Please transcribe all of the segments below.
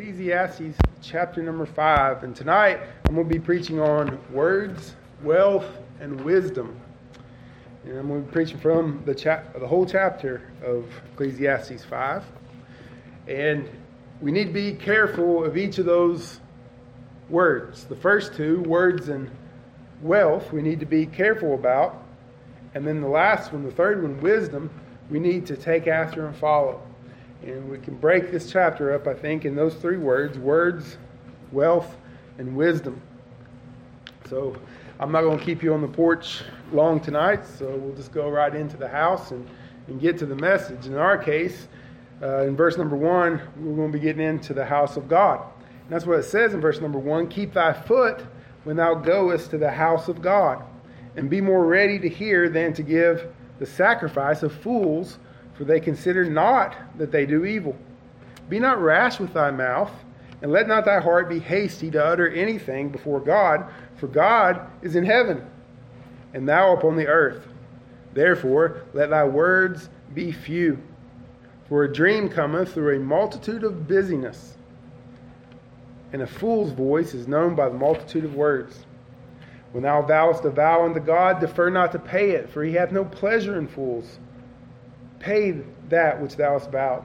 Ecclesiastes chapter number five. And tonight I'm going to be preaching on words, wealth, and wisdom. And I'm going to be preaching from the, chap- the whole chapter of Ecclesiastes 5. And we need to be careful of each of those words. The first two, words and wealth, we need to be careful about. And then the last one, the third one, wisdom, we need to take after and follow. And we can break this chapter up, I think, in those three words words, wealth, and wisdom. So I'm not going to keep you on the porch long tonight, so we'll just go right into the house and, and get to the message. In our case, uh, in verse number one, we're going to be getting into the house of God. And that's what it says in verse number one Keep thy foot when thou goest to the house of God, and be more ready to hear than to give the sacrifice of fools for they consider not that they do evil. Be not rash with thy mouth, and let not thy heart be hasty to utter anything before God, for God is in heaven, and thou upon the earth. Therefore, let thy words be few. For a dream cometh through a multitude of busyness, and a fool's voice is known by the multitude of words. When thou vowest a vow unto God, defer not to pay it, for he hath no pleasure in fools pay that which thou hast vowed.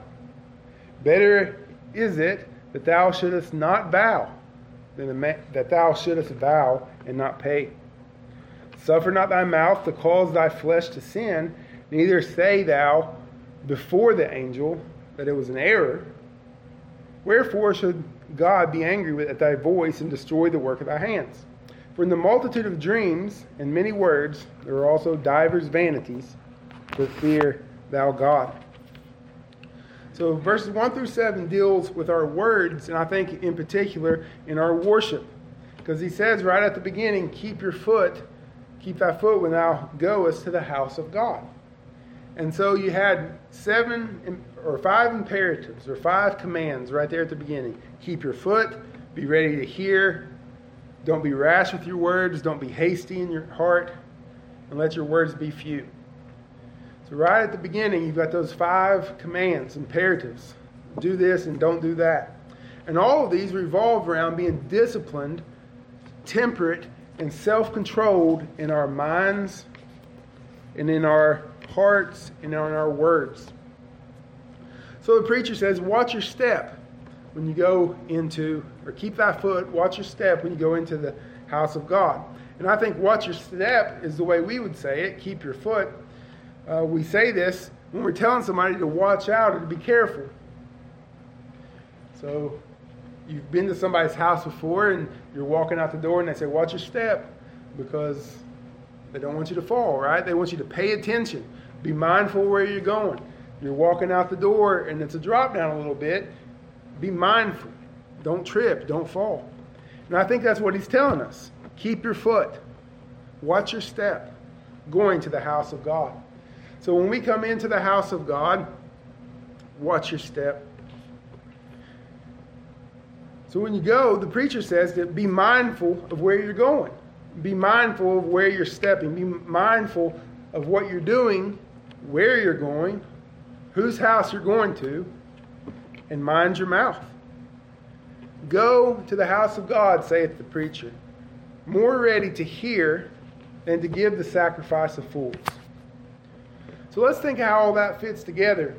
Better is it that thou shouldest not vow than that thou shouldest vow and not pay. Suffer not thy mouth to cause thy flesh to sin, neither say thou before the angel that it was an error. Wherefore should God be angry at thy voice and destroy the work of thy hands? For in the multitude of dreams and many words there are also divers vanities, but fear thou God. So verses 1 through 7 deals with our words, and I think in particular in our worship. Because he says right at the beginning, keep your foot, keep thy foot when thou goest to the house of God. And so you had seven or five imperatives or five commands right there at the beginning. Keep your foot, be ready to hear, don't be rash with your words, don't be hasty in your heart, and let your words be few. So, right at the beginning, you've got those five commands, imperatives do this and don't do that. And all of these revolve around being disciplined, temperate, and self controlled in our minds and in our hearts and in our words. So the preacher says, Watch your step when you go into, or keep thy foot, watch your step when you go into the house of God. And I think watch your step is the way we would say it, keep your foot uh, we say this when we're telling somebody to watch out or to be careful. So you've been to somebody's house before and you're walking out the door and they say, Watch your step because they don't want you to fall, right? They want you to pay attention, be mindful where you're going. You're walking out the door and it's a drop down a little bit. Be mindful. Don't trip. Don't fall. And I think that's what he's telling us. Keep your foot. Watch your step going to the house of God. So when we come into the house of God, watch your step. So when you go, the preacher says that be mindful of where you're going. Be mindful of where you're stepping. Be mindful of what you're doing, where you're going, whose house you're going to, and mind your mouth. Go to the house of God, saith the preacher, more ready to hear than to give the sacrifice of fools. So let's think how all that fits together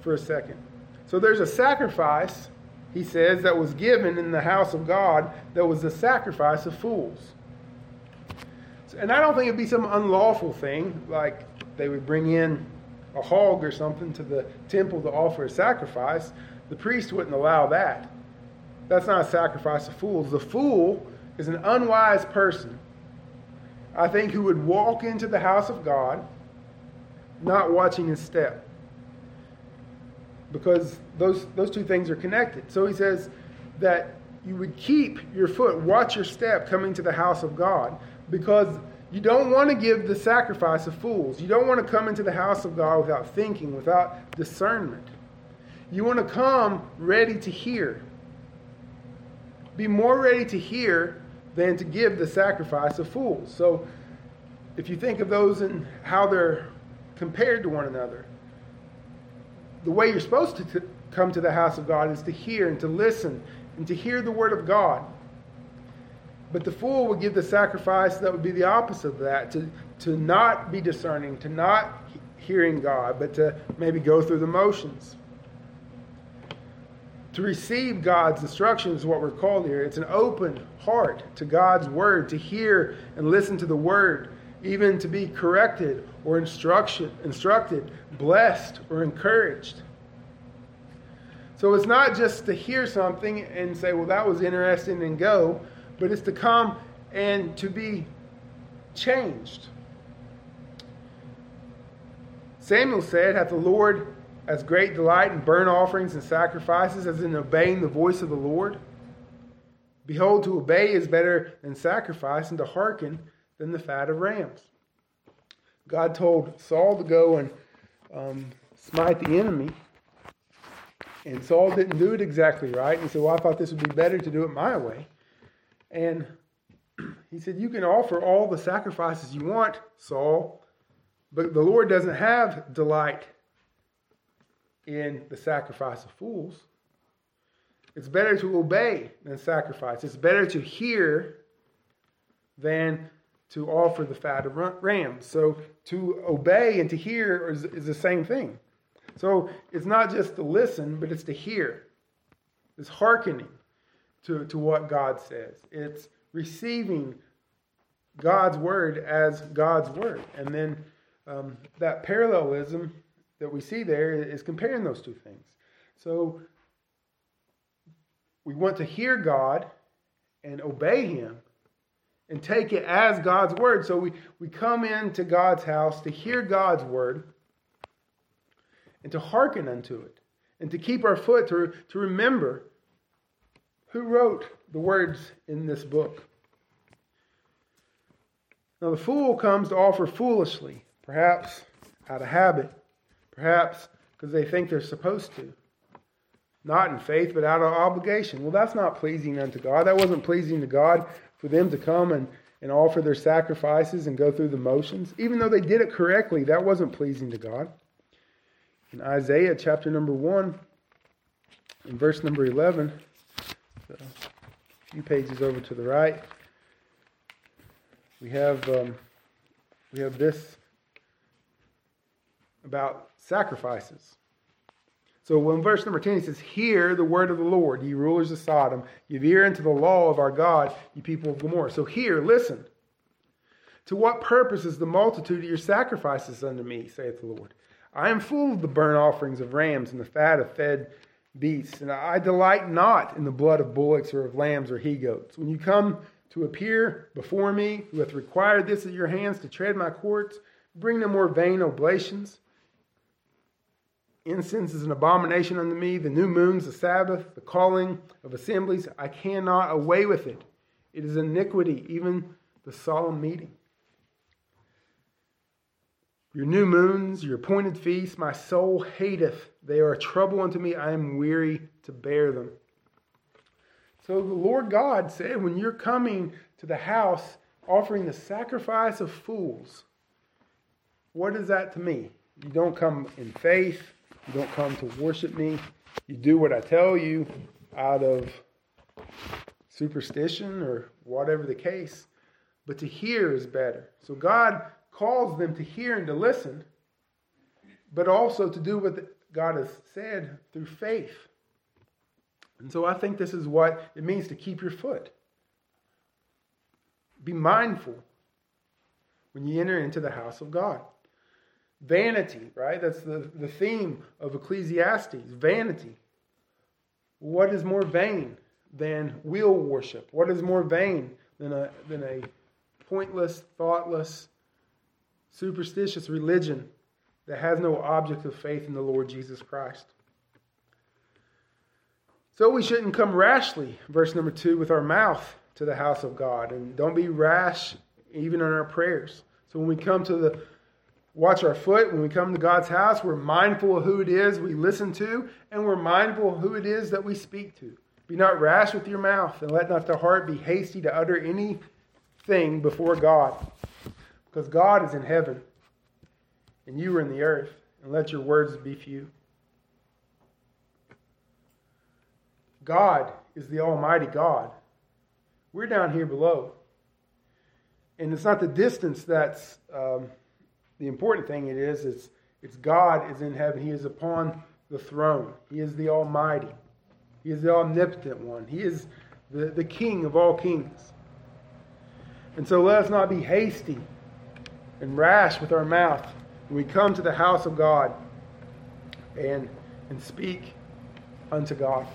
for a second. So there's a sacrifice, he says, that was given in the house of God that was the sacrifice of fools. And I don't think it'd be some unlawful thing, like they would bring in a hog or something to the temple to offer a sacrifice. The priest wouldn't allow that. That's not a sacrifice of fools. The fool is an unwise person, I think, who would walk into the house of God not watching his step. Because those, those two things are connected. So he says that you would keep your foot, watch your step coming to the house of God, because you don't want to give the sacrifice of fools. You don't want to come into the house of God without thinking, without discernment. You want to come ready to hear. Be more ready to hear than to give the sacrifice of fools. So if you think of those and how they're compared to one another. The way you're supposed to, come to the house of God is to hear and to listen and to hear the word of God. But the fool would give the sacrifice that would be the opposite of that to, to not be discerning, to not hearing God, but to maybe go through the motions. To receive God's instruction is what we're called here. It's an open heart to God's word, to hear and listen to the word, even to be corrected or instruction, instructed, blessed or encouraged. So it's not just to hear something and say, well, that was interesting and go, but it's to come and to be changed. Samuel said, Hath the Lord as great delight in burnt offerings and sacrifices as in obeying the voice of the Lord? Behold, to obey is better than sacrifice, and to hearken than the fat of rams. God told Saul to go and um, smite the enemy, and Saul didn't do it exactly right. And he said, Well, I thought this would be better to do it my way. And he said, You can offer all the sacrifices you want, Saul, but the Lord doesn't have delight in the sacrifice of fools. It's better to obey than sacrifice. It's better to hear than to offer the fat of rams. So to obey and to hear is, is the same thing. So it's not just to listen, but it's to hear. It's hearkening to, to what God says. It's receiving God's word as God's word. And then um, that parallelism that we see there is comparing those two things. So we want to hear God and obey Him and take it as God's word. So we, we come into God's house to hear God's word and to hearken unto it and to keep our foot, to, to remember who wrote the words in this book. Now, the fool comes to offer foolishly, perhaps out of habit, perhaps because they think they're supposed to. Not in faith, but out of obligation. Well, that's not pleasing unto God. That wasn't pleasing to God for them to come and, and offer their sacrifices and go through the motions. Even though they did it correctly, that wasn't pleasing to God. In Isaiah chapter number 1, in verse number 11, a few pages over to the right, we have, um, we have this about sacrifices. So in verse number 10, he says, Hear the word of the Lord, ye rulers of Sodom. Give ear unto the law of our God, ye people of Gomorrah. So hear, listen. To what purpose is the multitude of your sacrifices unto me, saith the Lord? I am full of the burnt offerings of rams and the fat of fed beasts, and I delight not in the blood of bullocks or of lambs or he goats. When you come to appear before me, who hath required this at your hands to tread my courts, bring no more vain oblations Incense is an abomination unto me. The new moons, the Sabbath, the calling of assemblies, I cannot away with it. It is iniquity, even the solemn meeting. Your new moons, your appointed feasts, my soul hateth. They are a trouble unto me. I am weary to bear them. So the Lord God said, when you're coming to the house offering the sacrifice of fools, what is that to me? You don't come in faith, you don't come to worship me. You do what I tell you out of superstition or whatever the case. But to hear is better. So God calls them to hear and to listen, but also to do what God has said through faith. And so I think this is what it means to keep your foot. Be mindful when you enter into the house of God. Vanity, right? That's the, the theme of Ecclesiastes vanity. What is more vain than will worship? What is more vain than a, than a pointless, thoughtless, superstitious religion that has no object of faith in the Lord Jesus Christ? So we shouldn't come rashly, verse number two, with our mouth to the house of God. And don't be rash even in our prayers. So when we come to the watch our foot when we come to God's house. We're mindful of who it is we listen to, and we're mindful of who it is that we speak to. Be not rash with your mouth, and let not the heart be hasty to utter anything before God. Because God is in heaven, and you are in the earth, and let your words be few. God is the Almighty God. We're down here below. And it's not the distance that's um, the important thing. It is, it's, it's God is in heaven. He is upon the throne. He is the Almighty. He is the omnipotent one. He is the, the King of all kings. And so let us not be hasty and rash with our mouth when we come to the house of God and, and speak unto God.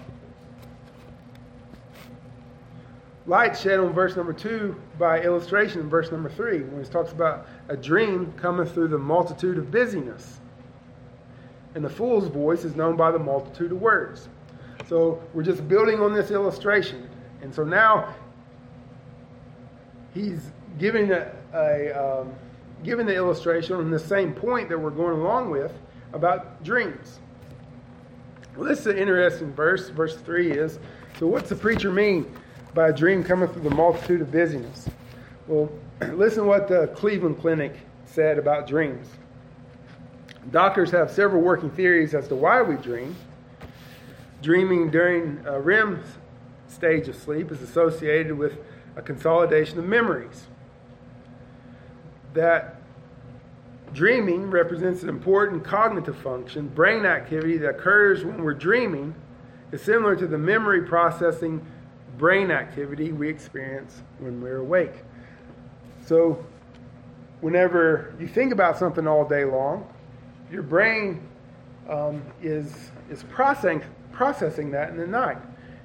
Light shed on verse number two by illustration in verse number three, when it talks about a dream coming through the multitude of busyness. And the fool's voice is known by the multitude of words. So we're just building on this illustration. And so now he's giving a, a um, giving the illustration on the same point that we're going along with about dreams. Well, this is an interesting verse. Verse 3 is So, what's the preacher mean by a dream coming through the multitude of busyness? Well, listen what the Cleveland Clinic said about dreams. Doctors have several working theories as to why we dream. Dreaming during a REM stage of sleep is associated with a consolidation of memories. That dreaming represents an important cognitive function, brain activity that occurs when we're dreaming, is similar to the memory processing brain activity we experience when we're awake. So, whenever you think about something all day long, your brain um, is, is processing, processing that in the night.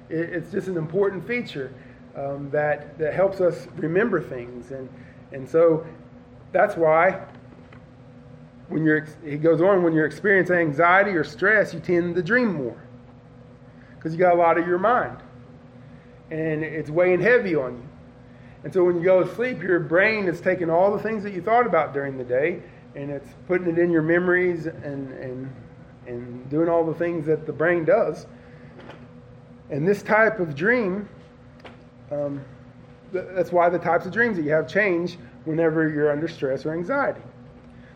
It, it's just an important feature um, that, that helps us remember things. And, and so that's why when you're, he goes on, when you're experiencing anxiety or stress, you tend to dream more because you got a lot of your mind and it's weighing heavy on you. And so when you go to sleep, your brain is taking all the things that you thought about during the day and it's putting it in your memories and, and, and doing all the things that the brain does. And this type of dream, um, that's why the types of dreams that you have change whenever you're under stress or anxiety.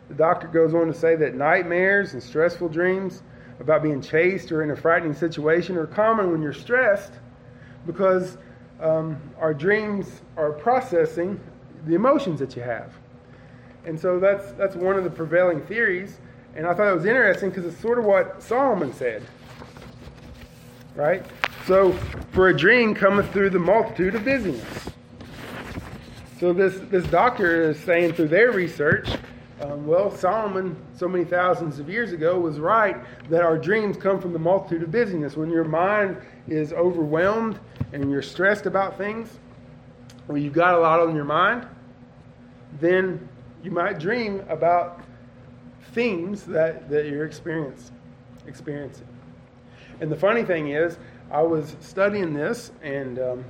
The doctor goes on to say that nightmares and stressful dreams about being chased or in a frightening situation are common when you're stressed because um, our dreams are processing the emotions that you have. And so that's, that's one of the prevailing theories. And I thought it was interesting because it's sort of what Solomon said. Right? So, for a dream cometh through the multitude of busyness. So, this, this doctor is saying through their research, um, well, Solomon, so many thousands of years ago, was right that our dreams come from the multitude of busyness. When your mind is overwhelmed and you're stressed about things, or you've got a lot on your mind, then you might dream about themes that, that you're experience, experiencing. And the funny thing is, I was studying this and um,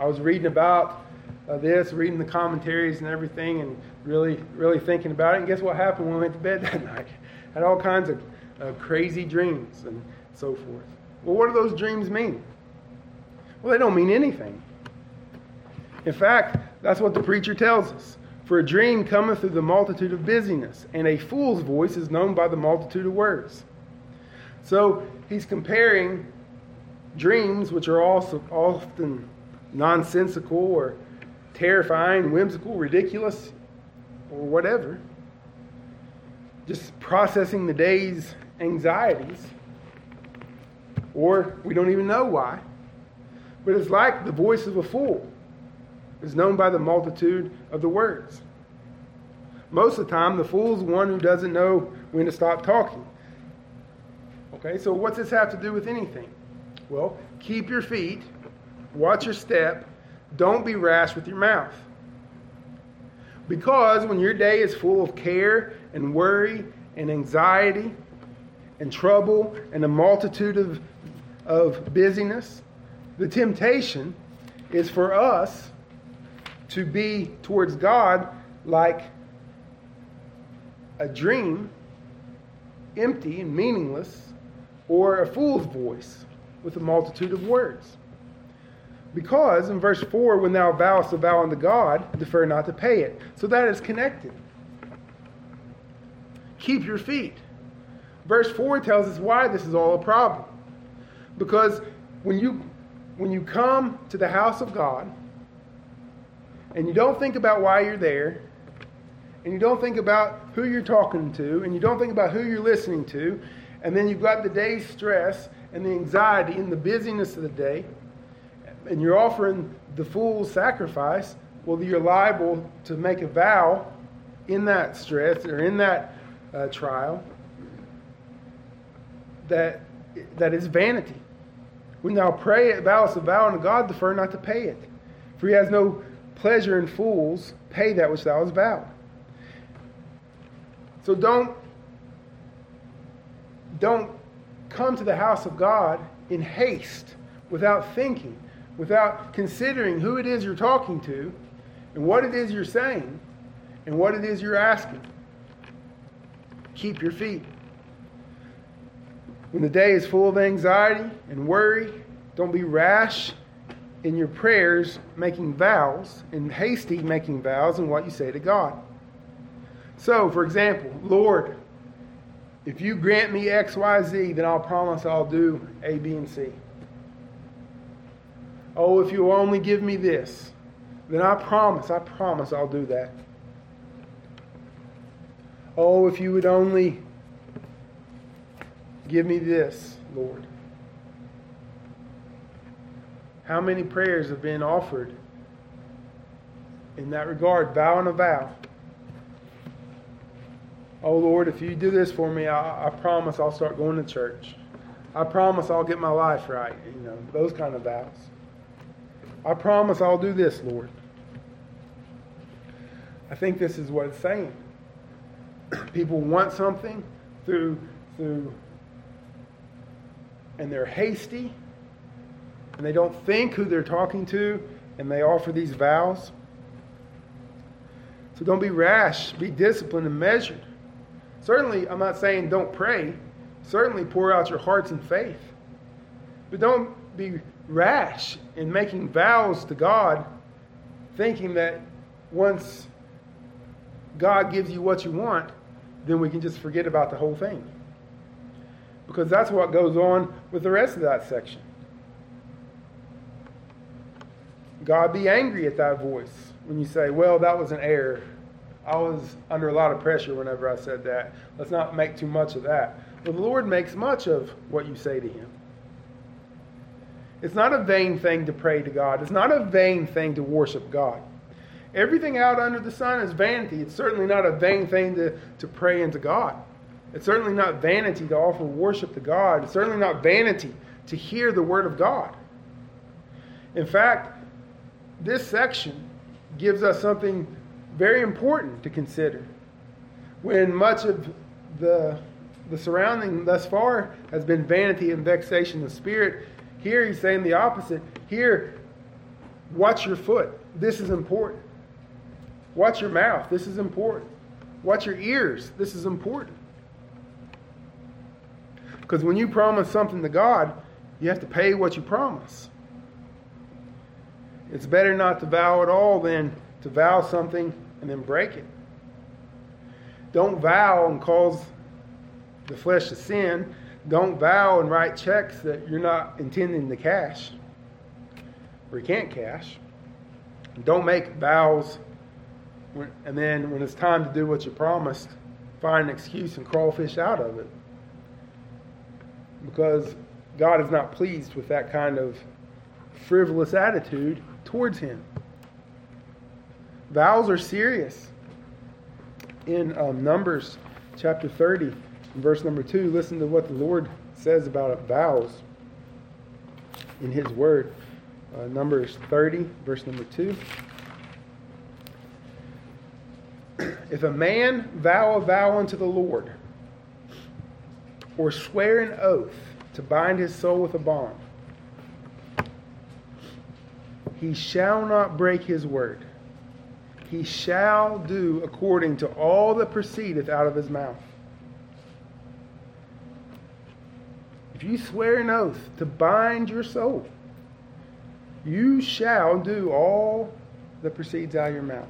I was reading about uh, this, reading the commentaries and everything, and really, really thinking about it. And guess what happened when we went to bed that night? Had all kinds of uh, crazy dreams and so forth. Well, what do those dreams mean? Well, they don't mean anything. In fact, that's what the preacher tells us. For a dream cometh through the multitude of busyness, and a fool's voice is known by the multitude of words. So he's comparing dreams, which are also often nonsensical or terrifying, whimsical, ridiculous, or whatever, just processing the day's anxieties, or we don't even know why. But it's like the voice of a fool is known by the multitude of the words. Most of the time, the fool is one who doesn't know when to stop talking. Okay, so what's this have to do with anything? Well, keep your feet, watch your step, don't be rash with your mouth. Because when your day is full of care and worry and anxiety and trouble and a multitude of, of busyness, the temptation is for us to be towards God like a dream, empty and meaningless, or a fool's voice with a multitude of words. Because in verse 4, when thou vowest a vow unto God, defer not to pay it. So that is connected. Keep your feet. Verse 4 tells us why this is all a problem. Because when you when you come to the house of God and you don't think about why you're there, and you don't think about who you're talking to, and you don't think about who you're listening to, and then you've got the day's stress and the anxiety and the busyness of the day, and you're offering the full sacrifice, well, you're liable to make a vow in that stress or in that uh, trial that that is vanity. When thou pray it, vows a vow unto God, defer not to pay it. For he has no pleasure in fools, pay that which thou hast vowed. So don't don't come to the house of God in haste, without thinking, without considering who it is you're talking to, and what it is you're saying, and what it is you're asking. Keep your feet. When the day is full of anxiety and worry, don't be rash in your prayers making vows and hasty making vows in what you say to God. So, for example, Lord, if you grant me X, Y, Z, then I'll promise I'll do A, B, and C. Oh, if you only give me this, then I promise, I promise I'll do that. Oh, if you would only give me this, Lord. How many prayers have been offered in that regard, vow and a vow? Oh Lord, if you do this for me, I, I promise I'll start going to church. I promise I'll get my life right. You know, those kind of vows. I promise I'll do this, Lord. I think this is what it's saying. People want something through through and they're hasty and they don't think who they're talking to and they offer these vows. So don't be rash, be disciplined and measured. Certainly, I'm not saying don't pray. Certainly, pour out your hearts in faith. But don't be rash in making vows to God, thinking that once God gives you what you want, then we can just forget about the whole thing. Because that's what goes on with the rest of that section. God be angry at that voice when you say, Well, that was an error. I was under a lot of pressure whenever I said that. Let's not make too much of that. The Lord makes much of what you say to Him. It's not a vain thing to pray to God, it's not a vain thing to worship God. Everything out under the sun is vanity. It's certainly not a vain thing to, to pray into God. It's certainly not vanity to offer worship to God. It's certainly not vanity to hear the Word of God. In fact, this section gives us something very important to consider. When much of the, the surrounding thus far has been vanity and vexation of spirit, here he's saying the opposite. Here, watch your foot. This is important. Watch your mouth. This is important. Watch your ears. This is important. Because when you promise something to God, you have to pay what you promise. It's better not to vow at all than to vow something and then break it. Don't vow and cause the flesh to sin. Don't vow and write checks that you're not intending to cash or you can't cash. Don't make vows and then when it's time to do what you promised, find an excuse and crawfish out of it. Because God is not pleased with that kind of frivolous attitude towards Him. Vows are serious. In um, Numbers chapter 30, verse number 2, listen to what the Lord says about vows in His Word. Uh, Numbers 30, verse number 2. If a man vow a vow unto the Lord, or swear an oath to bind his soul with a bond, he shall not break his word he shall do according to all that proceedeth out of his mouth. You swear an oath to bind your soul, you shall do all that proceeds out of your mouth.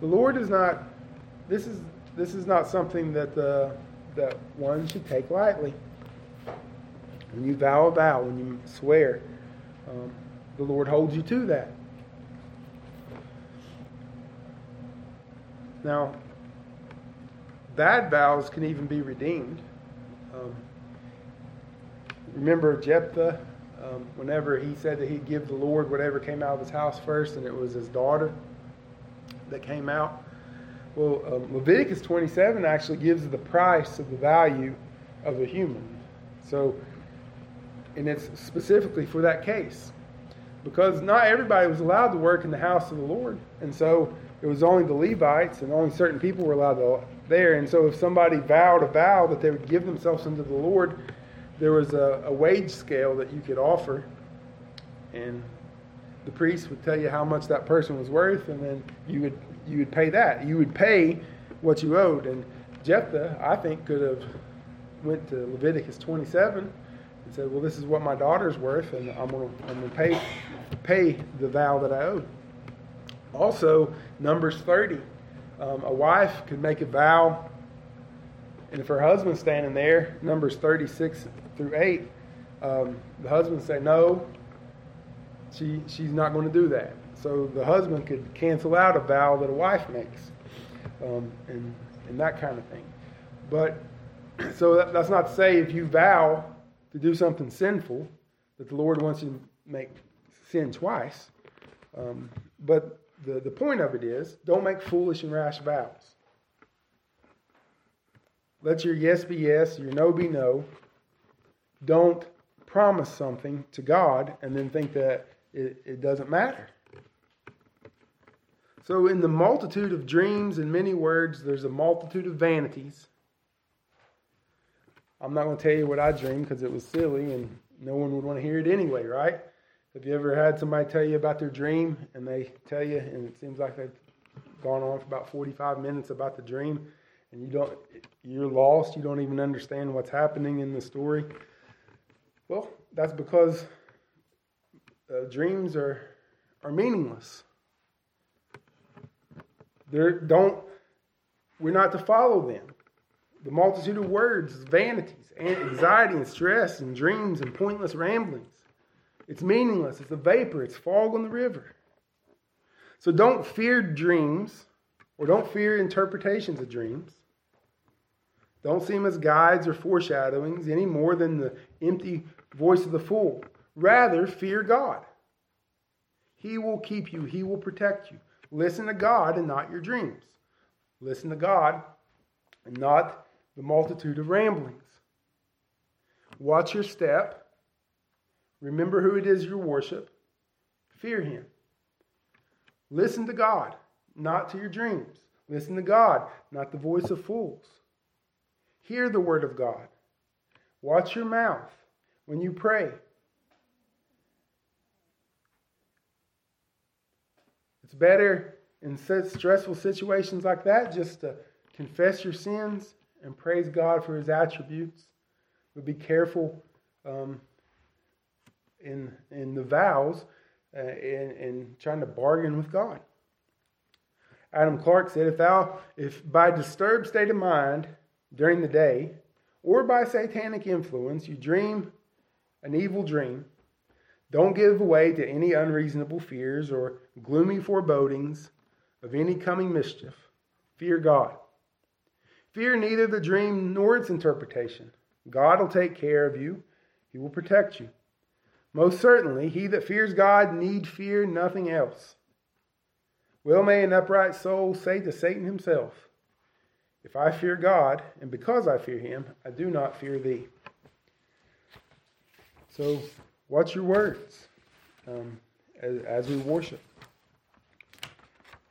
The Lord is not. This is this is not something that the that one should take lightly. When you vow a vow, when you swear, um, the Lord holds you to that. Now, bad vows can even be redeemed. Um, remember Jephthah, um, whenever he said that he'd give the Lord whatever came out of his house first, and it was his daughter that came out. Well, um, Leviticus 27 actually gives the price of the value of a human. So, and it's specifically for that case. Because not everybody was allowed to work in the house of the Lord. And so it was only the Levites and only certain people were allowed to there. And so if somebody vowed a vow that they would give themselves unto the Lord, there was a, a wage scale that you could offer. And the priest would tell you how much that person was worth, and then you would you would pay that. You would pay what you owed. And Jephthah, I think, could have went to Leviticus 27 and said, "Well, this is what my daughter's worth, and I'm going to pay pay the vow that I owe." Also, Numbers 30, um, a wife could make a vow, and if her husband's standing there, Numbers 36 through 8, um, the husband say, "No, she she's not going to do that." So the husband could cancel out a vow that a wife makes, um, and and that kind of thing. But so that, that's not to say if you vow to do something sinful that the Lord wants you to make sin twice. Um, but the, the point of it is don't make foolish and rash vows. Let your yes be yes, your no be no. Don't promise something to God and then think that it, it doesn't matter. So, in the multitude of dreams and many words, there's a multitude of vanities. I'm not going to tell you what I dreamed because it was silly and no one would want to hear it anyway, right? Have you ever had somebody tell you about their dream and they tell you, and it seems like they've gone on for about 45 minutes about the dream, and you don't, you're lost. You don't even understand what's happening in the story. Well, that's because uh, dreams are are meaningless. They don't. We're not to follow them. The multitude of words, vanities, anxiety and stress, and dreams and pointless ramblings. It's meaningless. It's a vapor. It's fog on the river. So don't fear dreams or don't fear interpretations of dreams. Don't see them as guides or foreshadowings any more than the empty voice of the fool. Rather, fear God. He will keep you, He will protect you. Listen to God and not your dreams. Listen to God and not the multitude of ramblings. Watch your step Remember who it is you worship. Fear Him. Listen to God, not to your dreams. Listen to God, not the voice of fools. Hear the word of God. Watch your mouth when you pray. It's better in stressful situations like that just to confess your sins and praise God for His attributes. But be careful um, in in the vows uh, and, and trying to bargain with God. Adam Clarke said, if thou, if by disturbed state of mind during the day, or by satanic influence, you dream an evil dream, don't give way to any unreasonable fears or gloomy forebodings of any coming mischief. Fear God. Fear neither the dream nor its interpretation. God will take care of you, He will protect you. Most certainly, he that fears God need fear nothing else. Well may an upright soul say to Satan himself, If I fear God, and because I fear him, I do not fear thee. So, watch your words um, as, as we worship.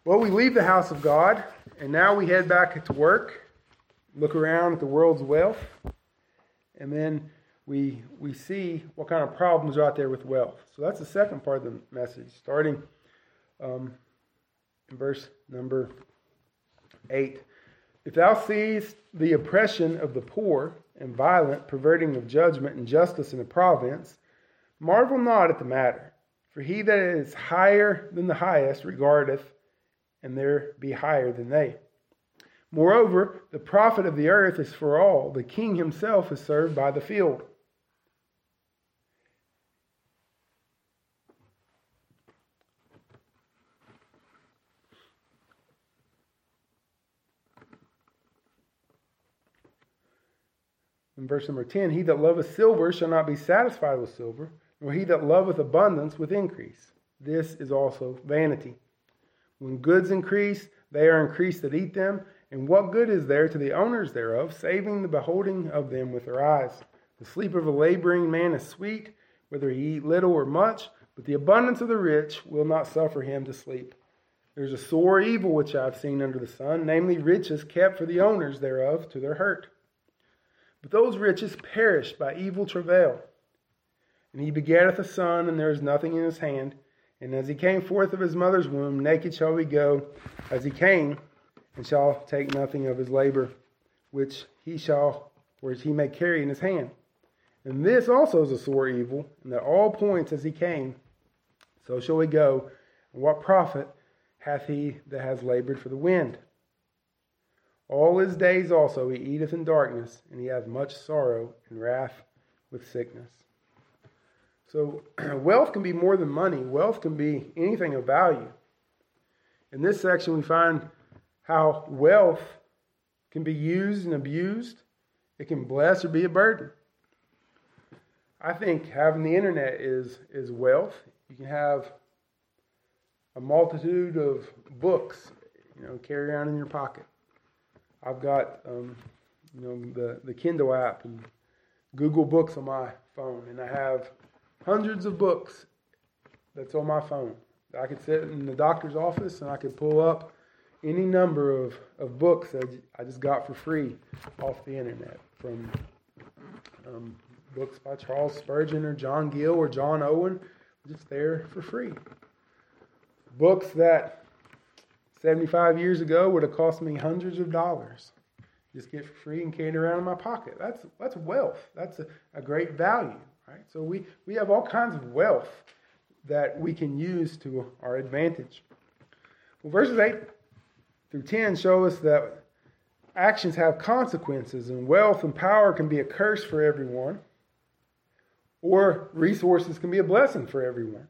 Well, we leave the house of God, and now we head back to work, look around at the world's wealth, and then we, we see what kind of problems are out there with wealth. So that's the second part of the message, starting um, in verse number 8. If thou seest the oppression of the poor and violent perverting of judgment and justice in a province, marvel not at the matter. For he that is higher than the highest regardeth, and there be higher than they. Moreover, the profit of the earth is for all. The king himself is served by the field. In verse number 10, he that loveth silver shall not be satisfied with silver, nor he that loveth abundance with increase. This is also vanity. When goods increase, they are increased that eat them. And what good is there to the owners thereof, saving the beholding of them with their eyes? The sleep of a laboring man is sweet, whether he eat little or much, but the abundance of the rich will not suffer him to sleep. There's a sore evil which I have seen under the sun, namely riches kept for the owners thereof to their hurt. But those riches perish by evil travail. And he begetteth a son, and there is nothing in his hand. And as he came forth of his mother's womb, naked shall he go as he came, and shall take nothing of his labor, which he shall, or he may carry in his hand. And this also is a sore evil, and that all points as he came, so shall he go. And what profit hath he that has labored for the wind? All his days also he eateth in darkness, and he hath much sorrow and wrath with sickness. So, wealth can be more than money, wealth can be anything of value. In this section, we find how wealth can be used and abused, it can bless or be a burden. I think having the internet is, is wealth. You can have a multitude of books, you know, carry around in your pocket. I've got, um, you know, the, the Kindle app and Google Books on my phone, and I have hundreds of books that's on my phone. I could sit in the doctor's office and I could pull up any number of, of books that I just got for free off the internet from um, books by Charles Spurgeon or John Gill or John Owen, just there for free. Books that 75 years ago would have cost me hundreds of dollars. Just get free and carry it around in my pocket. That's, that's wealth. That's a, a great value. Right? So we, we have all kinds of wealth that we can use to our advantage. Well, verses 8 through 10 show us that actions have consequences, and wealth and power can be a curse for everyone, or resources can be a blessing for everyone.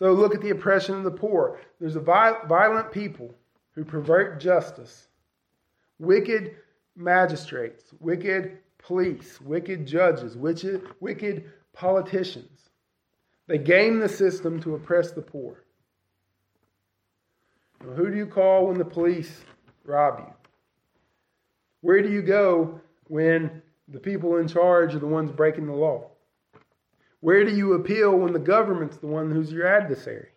So look at the oppression of the poor. There's a violent people who pervert justice, wicked magistrates, wicked police, wicked judges, wicked, wicked politicians. They game the system to oppress the poor. Now, who do you call when the police rob you? Where do you go when the people in charge are the ones breaking the law? Where do you appeal when the government's the one who's your adversary?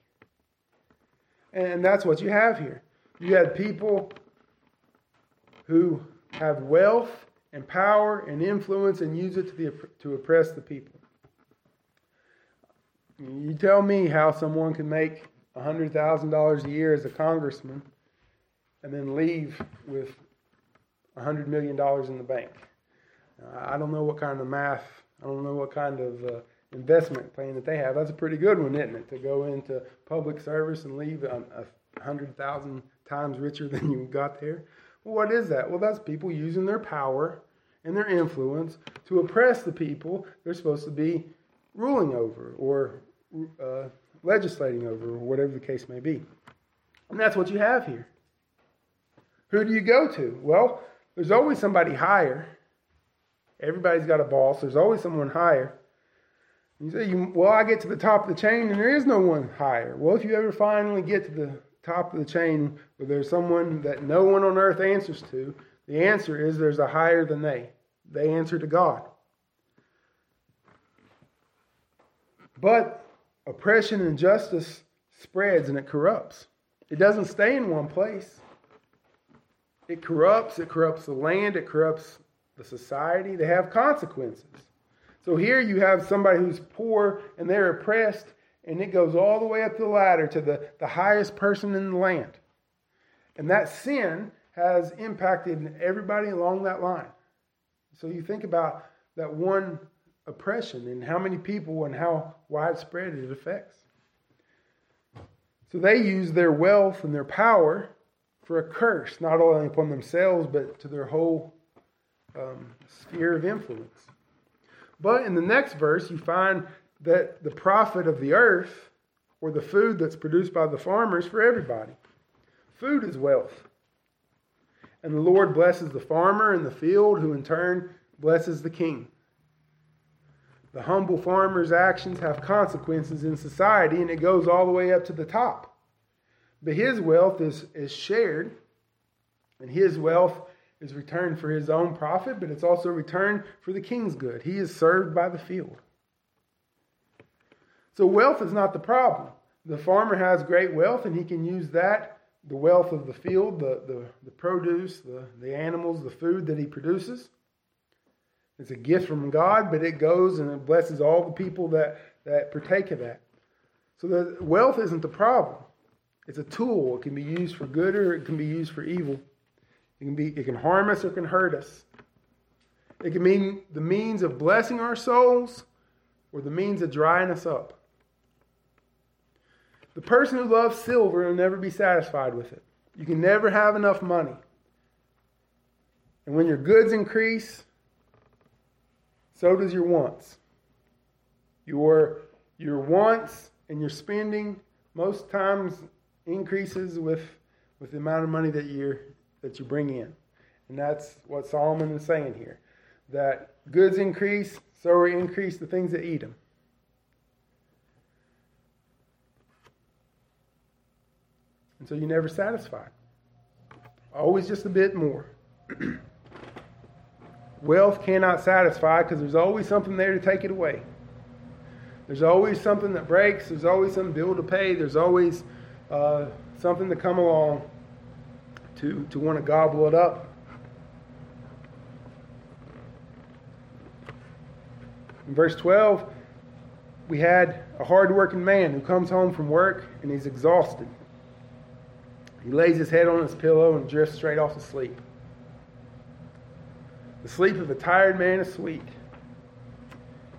And that's what you have here. You have people who have wealth and power and influence and use it to, the, to oppress the people. You tell me how someone can make $100,000 a year as a congressman and then leave with $100 million in the bank. I don't know what kind of math, I don't know what kind of uh, investment plan that they have. That's a pretty good one, isn't it? To go into public service and leave a, a hundred thousand times richer than you got there. Well, what is that? Well, that's people using their power and their influence to oppress the people they're supposed to be ruling over or uh, legislating over, or whatever the case may be. And that's what you have here. Who do you go to? Well, there's always somebody higher. Everybody's got a boss. There's always someone higher. You say, you, well, I get to the top of the chain and there is no one higher. Well, if you ever finally get to the top of the chain where there's someone that no one on earth answers to, the answer is there's a higher than they. They answer to God. But oppression and injustice spreads and it corrupts. It doesn't stay in one place. It corrupts, it corrupts the land, it corrupts the society. They have consequences. So here you have somebody who's poor and they're oppressed, and it goes all the way up the ladder to the, the highest person in the land. And that sin has impacted everybody along that line. So you think about that one oppression and how many people and how widespread it affects. So they use their wealth and their power for a curse, not only upon themselves, but to their whole um, sphere of influence. But in the next verse, you find that the profit of the earth, or the food that's produced by the farmers, for everybody. Food is wealth. And the Lord blesses the farmer in the field, who in turn blesses the king. The humble farmer's actions have consequences in society, and it goes all the way up to the top. But his wealth is, is shared, and his wealth is returned for his own profit, but it's also returned for the king's good. He is served by the field. So, wealth is not the problem. The farmer has great wealth, and he can use that, the wealth of the field, the, the, the produce, the, the animals, the food that he produces it's a gift from God, but it goes and it blesses all the people that, that partake of that. So the wealth isn't the problem. It's a tool. It can be used for good or it can be used for evil. It can be it can harm us or it can hurt us. It can mean the means of blessing our souls or the means of drying us up. The person who loves silver will never be satisfied with it. You can never have enough money. And when your goods increase, so does your wants. Your, your wants and your spending most times increases with, with the amount of money that, you that you bring in. And that's what Solomon is saying here. That goods increase, so we increase the things that eat them. And so you're never satisfied. Always just a bit more. Wealth cannot satisfy because there's always something there to take it away. There's always something that breaks. There's always some bill to pay. There's always uh, something to come along to, to want to gobble it up. In verse 12, we had a hard-working man who comes home from work and he's exhausted. He lays his head on his pillow and drifts straight off to sleep. The sleep of a tired man is sweet.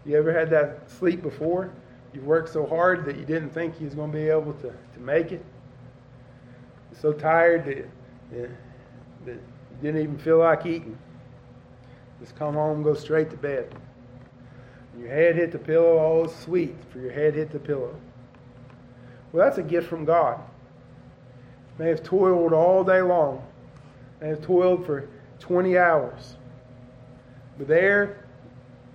You ever had that sleep before? You've worked so hard that you didn't think you was going to be able to, to make it. You're so tired that, that, that didn't even feel like eating. Just come home, go straight to bed. And your head hit the pillow, all sweet, for your head hit the pillow. Well, that's a gift from God. May have toiled all day long. May have toiled for 20 hours. But there,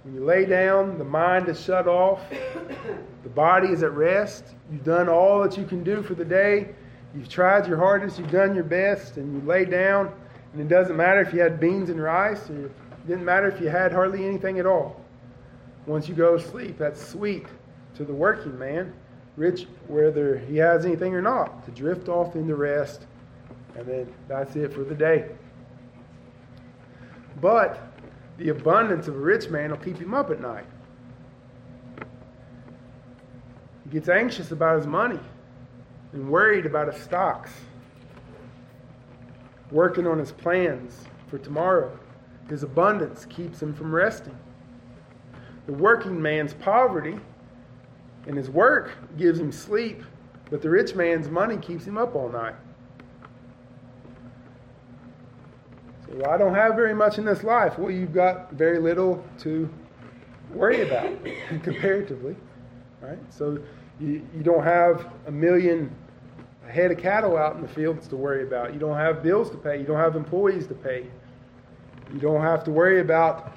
when you lay down, the mind is shut off, the body is at rest. You've done all that you can do for the day. You've tried your hardest, you've done your best, and you lay down. And it doesn't matter if you had beans and rice, or it didn't matter if you had hardly anything at all. Once you go to sleep, that's sweet to the working man, rich whether he has anything or not, to drift off into rest, and then that's it for the day. But the abundance of a rich man will keep him up at night. He gets anxious about his money and worried about his stocks, working on his plans for tomorrow. His abundance keeps him from resting. The working man's poverty and his work gives him sleep, but the rich man's money keeps him up all night. Well, I don't have very much in this life. Well, you've got very little to worry about comparatively, right? So you, you don't have a million head of cattle out in the fields to worry about. You don't have bills to pay. You don't have employees to pay. You don't have to worry about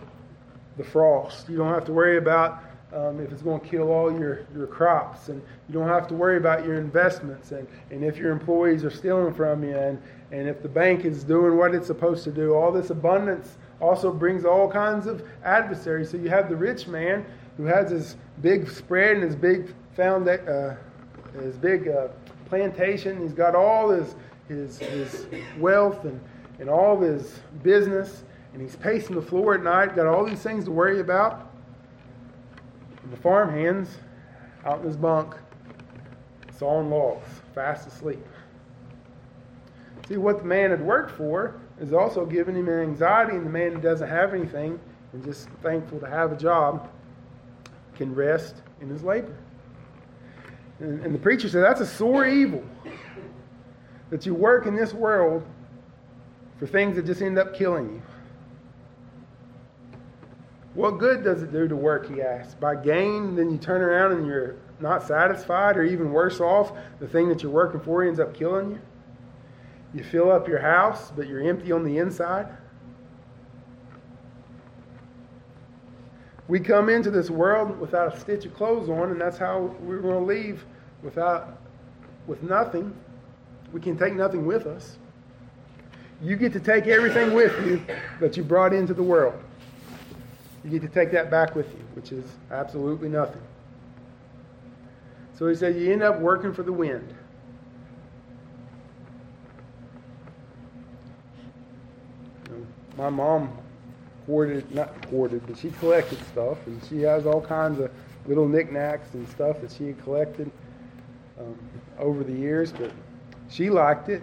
the frost. You don't have to worry about um, if it's going to kill all your, your crops. And you don't have to worry about your investments and, and if your employees are stealing from you and, and if the bank is doing what it's supposed to do. All this abundance also brings all kinds of adversaries. So you have the rich man who has his big spread and his big found uh, his big uh, plantation. He's got all his his, his wealth and, and all his business, and he's pacing the floor at night, got all these things to worry about the farm hands out in his bunk, sawing logs, fast asleep. See, what the man had worked for is also giving him anxiety, and the man who doesn't have anything and just thankful to have a job can rest in his labor. And, and the preacher said that's a sore evil that you work in this world for things that just end up killing you. What good does it do to work, he asked? By gain, then you turn around and you're not satisfied, or even worse off, the thing that you're working for ends up killing you. You fill up your house, but you're empty on the inside. We come into this world without a stitch of clothes on, and that's how we're going to leave without, with nothing. We can take nothing with us. You get to take everything with you that you brought into the world. You get to take that back with you, which is absolutely nothing. So he said, you end up working for the wind. my mom hoarded, not hoarded, but she collected stuff, and she has all kinds of little knickknacks and stuff that she had collected um, over the years. But she liked it,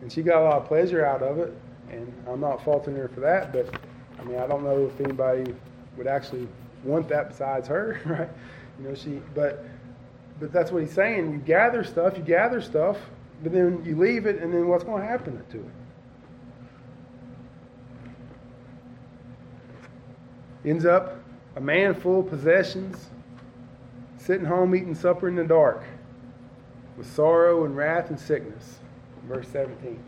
and she got a lot of pleasure out of it. And I'm not faulting her for that, but I mean, I don't know if anybody would actually want that besides her, right? You know, she, but, but that's what he's saying. You gather stuff, you gather stuff, but then you leave it, and then what's going to happen to it? Ends up a man full of possessions, sitting home eating supper in the dark, with sorrow and wrath and sickness. Verse 17.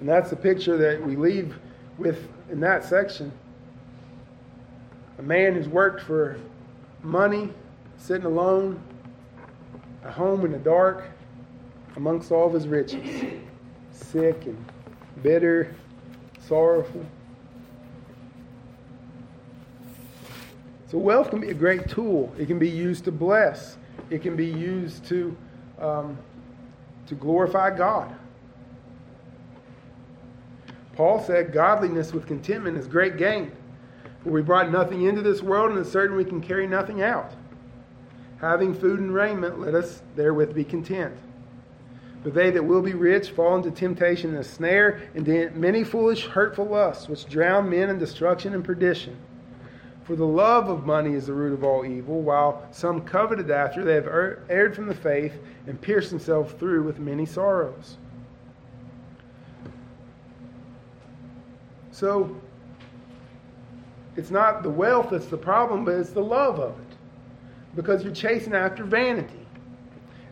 And that's the picture that we leave with in that section. A man who's worked for money, sitting alone, at home in the dark, amongst all of his riches, sick and bitter, sorrowful. So, wealth can be a great tool. It can be used to bless, it can be used to, um, to glorify God. Paul said, Godliness with contentment is great gain. For we brought nothing into this world, and it's certain we can carry nothing out. Having food and raiment, let us therewith be content. But they that will be rich fall into temptation and a snare, and many foolish, hurtful lusts, which drown men in destruction and perdition. For the love of money is the root of all evil, while some coveted after, they have er-, erred from the faith and pierced themselves through with many sorrows. So, it's not the wealth that's the problem, but it's the love of it. Because you're chasing after vanity.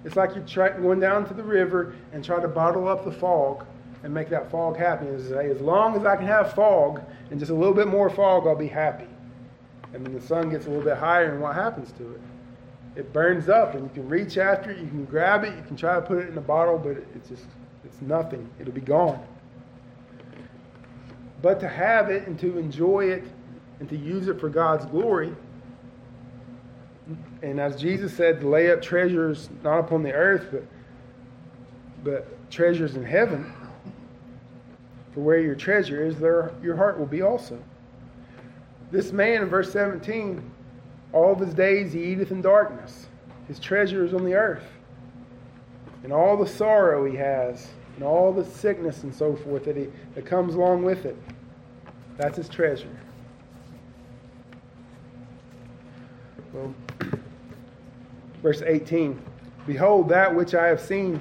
It's like you're try, going down to the river and try to bottle up the fog and make that fog happy. Say, as long as I can have fog and just a little bit more fog, I'll be happy. And then the sun gets a little bit higher, and what happens to it? It burns up, and you can reach after it, you can grab it, you can try to put it in a bottle, but it's just, it's nothing. It'll be gone. But to have it and to enjoy it and to use it for God's glory, and as Jesus said, to lay up treasures not upon the earth, but, but treasures in heaven. For where your treasure is, there your heart will be also. This man in verse 17, all of his days he eateth in darkness. His treasure is on the earth. And all the sorrow he has, and all the sickness and so forth that, he, that comes along with it, that's his treasure. Well, verse 18 Behold, that which I have seen,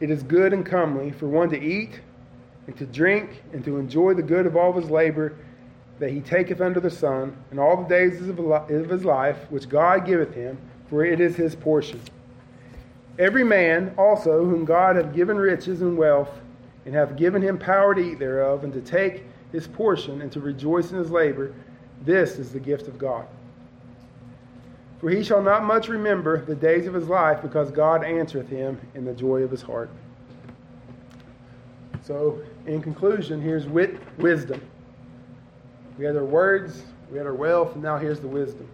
it is good and comely for one to eat and to drink and to enjoy the good of all his labor that he taketh under the sun, and all the days of his life which God giveth him, for it is his portion. Every man also whom God hath given riches and wealth, and hath given him power to eat thereof, and to take his portion, and to rejoice in his labor, this is the gift of God. For he shall not much remember the days of his life, because God answereth him in the joy of his heart. So, in conclusion, here's wit, wisdom. We had our words, we had our wealth, and now here's the wisdom.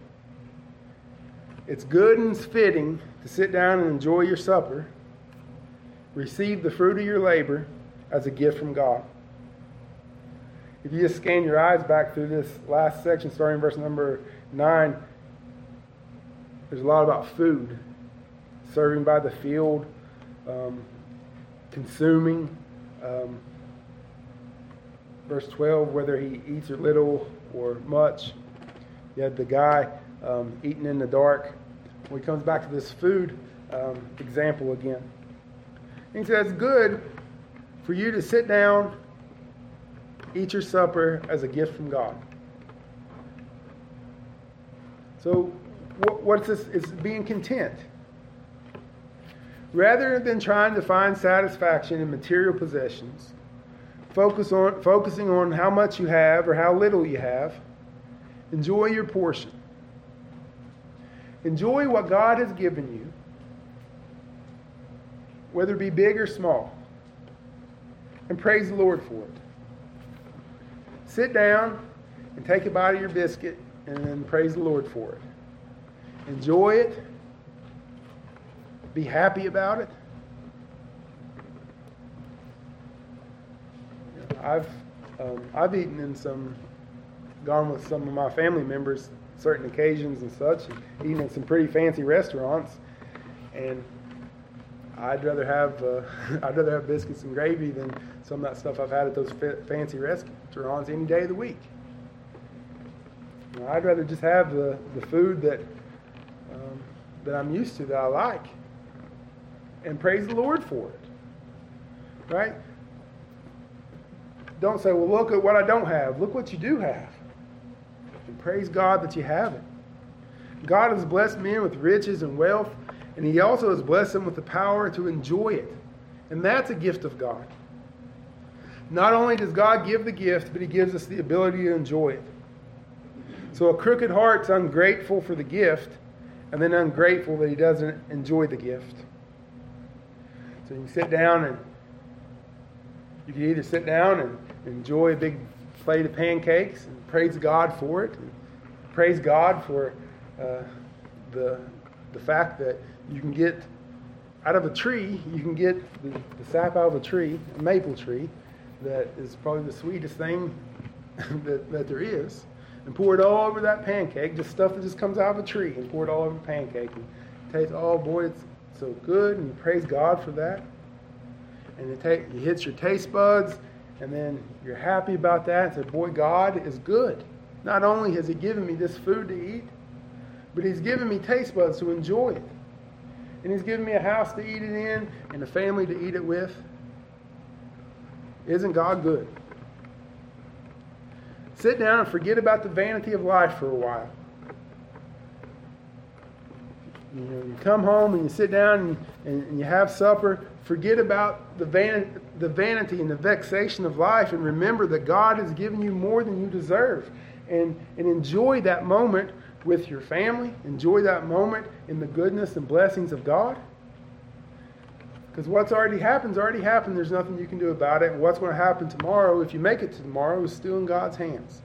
It's good and fitting to sit down and enjoy your supper, receive the fruit of your labor as a gift from God. If you just scan your eyes back through this last section, starting verse number 9, there's a lot about food, serving by the field, um, consuming. Um, verse 12, whether he eats or little or much. You had the guy um, eating in the dark. When he comes back to this food um, example again, he says, good for you to sit down, eat your supper as a gift from God. So, what's this? It's being content. Rather than trying to find satisfaction in material possessions, focus on, focusing on how much you have or how little you have, Enjoy your portion. Enjoy what God has given you, whether it be big or small, and praise the Lord for it. Sit down and take a bite of your biscuit and then praise the Lord for it. Enjoy it. Be happy about it. I've um, I've eaten in some, gone with some of my family members certain occasions and such, and eaten in some pretty fancy restaurants, and I'd rather have uh, I'd rather have biscuits and gravy than some of that stuff I've had at those fancy restaurants any day of the week. I'd rather just have the, the food that um, that I'm used to that I like, and praise the Lord for it. Right? Don't say, well, look at what I don't have. Look what you do have. And praise God that you have it. God has blessed men with riches and wealth, and He also has blessed them with the power to enjoy it. And that's a gift of God. Not only does God give the gift, but He gives us the ability to enjoy it. So a crooked heart's ungrateful for the gift, and then ungrateful that he doesn't enjoy the gift. So you can sit down and you can either sit down and enjoy a big plate of pancakes and praise God for it. praise God for uh, the, the fact that you can get out of a tree, you can get the, the sap out of a tree, a maple tree, that is probably the sweetest thing that, that there is, and pour it all over that pancake, just stuff that just comes out of a tree, and pour it all over the pancake. And taste, oh boy, it's so good, and you praise God for that. And it, take, it hits your taste buds, and then you're happy about that and say, Boy, God is good. Not only has He given me this food to eat, but He's given me taste buds to enjoy it. And He's given me a house to eat it in and a family to eat it with. Isn't God good? Sit down and forget about the vanity of life for a while. You know, you come home and you sit down and, and you have supper. Forget about the, van, the vanity and the vexation of life and remember that God has given you more than you deserve. And, and enjoy that moment with your family. Enjoy that moment in the goodness and blessings of God. Because what's already happened's already happened. There's nothing you can do about it. And what's going to happen tomorrow, if you make it to tomorrow, is still in God's hands.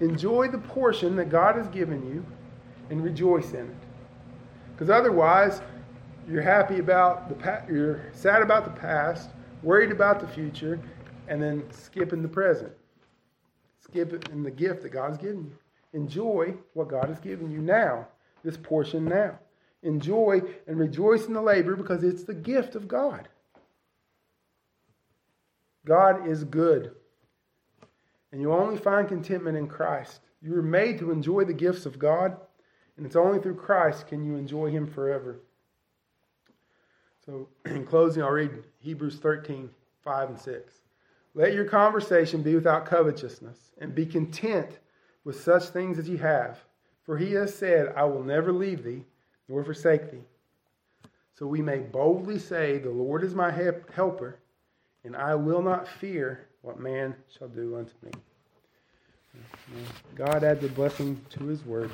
Enjoy the portion that God has given you and rejoice in it. Because otherwise, you're happy about the past, you're sad about the past, worried about the future, and then skipping the present. Skip in the gift that God has given you. Enjoy what God has given you now, this portion now. Enjoy and rejoice in the labor because it's the gift of God. God is good. And you only find contentment in Christ. You were made to enjoy the gifts of God, and it's only through Christ can you enjoy Him forever. So, in closing, I'll read Hebrews 13 5 and 6. Let your conversation be without covetousness, and be content with such things as you have. For he has said, I will never leave thee nor forsake thee. So we may boldly say, The Lord is my helper, and I will not fear what man shall do unto me. God add the blessing to his word.